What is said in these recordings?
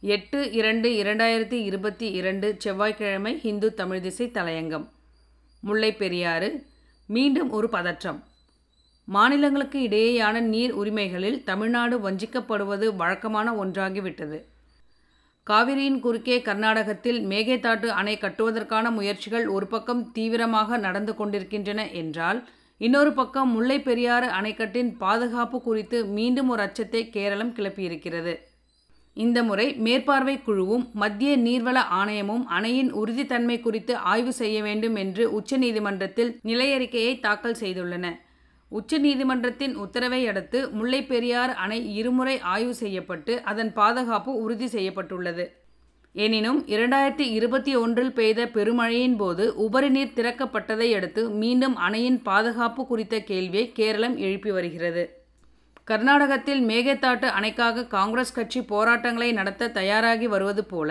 எட்டு இரண்டு இரண்டாயிரத்தி இருபத்தி இரண்டு செவ்வாய்க்கிழமை ஹிந்து தமிழ் திசை தலையங்கம். முல்லை பெரியாறு மீண்டும் ஒரு பதற்றம். மாநிலங்களுக்கு இடையேயான நீர் உரிமைகளில் தமிழ்நாடு வஞ்சிக்கப்படுவது வழக்கமான ஒன்றாகிவிட்டது. காவிரியின் குறுக்கே கர்நாடகத்தில் மேகேதாட்டு அணை கட்டுவதற்கான முயற்சிகள் ஒரு பக்கம் தீவிரமாக நடந்து கொண்டிருக்கின்றன என்றால் இன்னொரு பக்கம் முல்லை பெரியாறு அணைக்கட்டின் பாதுகாப்பு குறித்து மீண்டும் ஒரு அச்சத்தை கேரளம் கிளப்பியிருக்கிறது. இந்த முறை மேற்பார்வை குழுவும் மத்திய நீர்வள ஆணையமும் அணையின் உறுதித்தன்மை குறித்து ஆய்வு செய்ய வேண்டும் என்று உச்சநீதிமன்றத்தில் நிலையறிக்கையை தாக்கல் செய்துள்ளன. உச்சநீதிமன்றத்தின் உத்தரவை அடுத்து முல்லை பெரியாறு அணை இருமுறை ஆய்வு செய்யப்பட்டு அதன் பாதுகாப்பு உறுதி செய்யப்பட்டுள்ளது. எனினும் இரண்டாயிரத்தி இருபத்தி ஒன்றில் பெய்த பெருமழையின் போது உபரி நீர் திறக்கப்பட்டதை அடுத்து மீண்டும் அணையின் பாதுகாப்பு குறித்த கேள்வியை கேரளம் எழுப்பி வருகிறது. கர்நாடகத்தில் மேகதாட்டு அணைக்காக காங்கிரஸ் கட்சி போராட்டங்களை நடத்த தயாராகி வருவது போல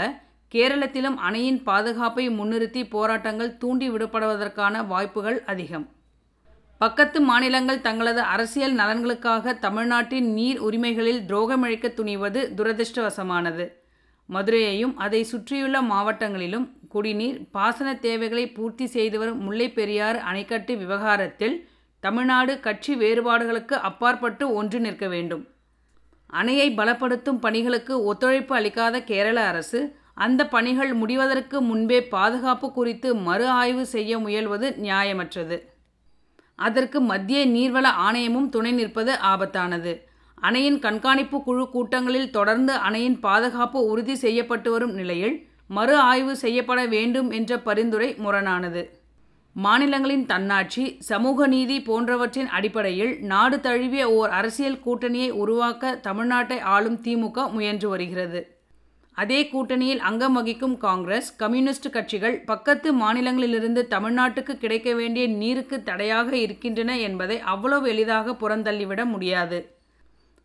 கேரளத்திலும் அணையின் பாதுகாப்பை முன்னிறுத்தி போராட்டங்கள் தூண்டி விடப்படுவதற்கான வாய்ப்புகள் அதிகம். பக்கத்து மாநிலங்கள் தங்களது அரசியல் நலன்களுக்காக தமிழ்நாட்டின் நீர் உரிமைகளில் துரோகமிழைக்க துணிவது துரதிருஷ்டவசமானது. மதுரையையும் அதை சுற்றியுள்ள மாவட்டங்களிலும் குடிநீர் பாசன தேவைகளை பூர்த்தி செய்து வரும் முல்லை பெரியாறு அணைக்கட்டு விவகாரத்தில் தமிழ்நாடு கட்சி வேறுபாடுகளுக்கு அப்பாற்பட்டு ஒன்று நிற்க வேண்டும். அணையை பலப்படுத்தும் பணிகளுக்கு ஒத்துழைப்பு அளிக்காத கேரள அரசு அந்த பணிகள் முடிவதற்கு முன்பே பாதுகாப்பு குறித்து மறு ஆய்வு செய்ய முயல்வது நியாயமற்றது. அதற்கு மத்திய நீர்வள ஆணையமும் துணை நிற்பது ஆபத்தானது. அணையின் கண்காணிப்பு குழு கூட்டங்களில் தொடர்ந்து அணையின் பாதுகாப்பு உறுதி செய்யப்பட்டு வரும் நிலையில் மறு ஆய்வு செய்யப்பட வேண்டும் என்ற பரிந்துரை முரணானது. மாநிலங்களின் தன்னாட்சி சமூக நீதி போன்றவற்றின் அடிப்படையில் நாடு தழுவிய ஓர் அரசியல் கூட்டணியை உருவாக்க தமிழ்நாட்டை ஆளும் திமுக முயன்று வருகிறது. அதே கூட்டணியில் அங்கம் வகிக்கும் காங்கிரஸ் கம்யூனிஸ்ட் கட்சிகள் பக்கத்து மாநிலங்களிலிருந்து தமிழ்நாட்டுக்கு கிடைக்க வேண்டிய நீருக்கு தடையாக இருக்கின்றன என்பதை அவ்வளவு எளிதாக புறந்தள்ளிவிட முடியாது.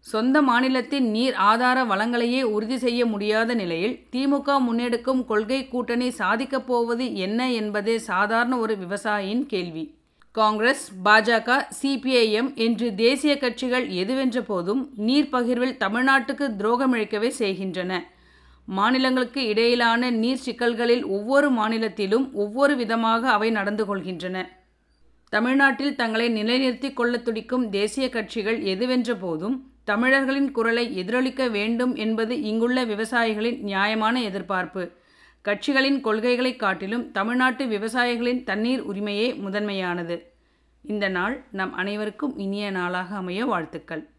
சொந்த மாநிலத்தின் நீர் ஆதார வளங்களையே உறுதி செய்ய முடியாத நிலையில் திமுக முன்னெடுக்கும் கொள்கை கூட்டணி சாதிக்கப் போவது என்ன என்பதே சாதாரண ஒரு விவசாயியின் கேள்வி. காங்கிரஸ் பாஜக சிபிஐஎம் என்று தேசிய கட்சிகள் எதுவென்ற போதும் நீர் பகிர்வில் தமிழ்நாட்டுக்கு துரோகமிழைக்கவே செய்கின்றன. மாநிலங்களுக்கு இடையிலான நீர் சிக்கல்களில் ஒவ்வொரு மாநிலத்திலும் ஒவ்வொரு விதமாக அவை நடந்து கொள்கின்றன. தமிழ்நாட்டில் தங்களை நிலைநிறுத்தி கொள்ள துடிக்கும் தேசிய கட்சிகள் எதுவென்ற போதும் தமிழர்களின் குரலை எதிரொலிக்க வேண்டும் என்பது இங்குள்ள விவசாயிகளின் நியாயமான எதிர்பார்ப்பு. கட்சிகளின் கொள்கைகளை காட்டிலும் தமிழ்நாட்டு விவசாயிகளின் தண்ணீர் உரிமையே முதன்மையானது. இந்த நாள் நம் அனைவருக்கும் இனிய நாளாக அமைய வாழ்த்துக்கள்.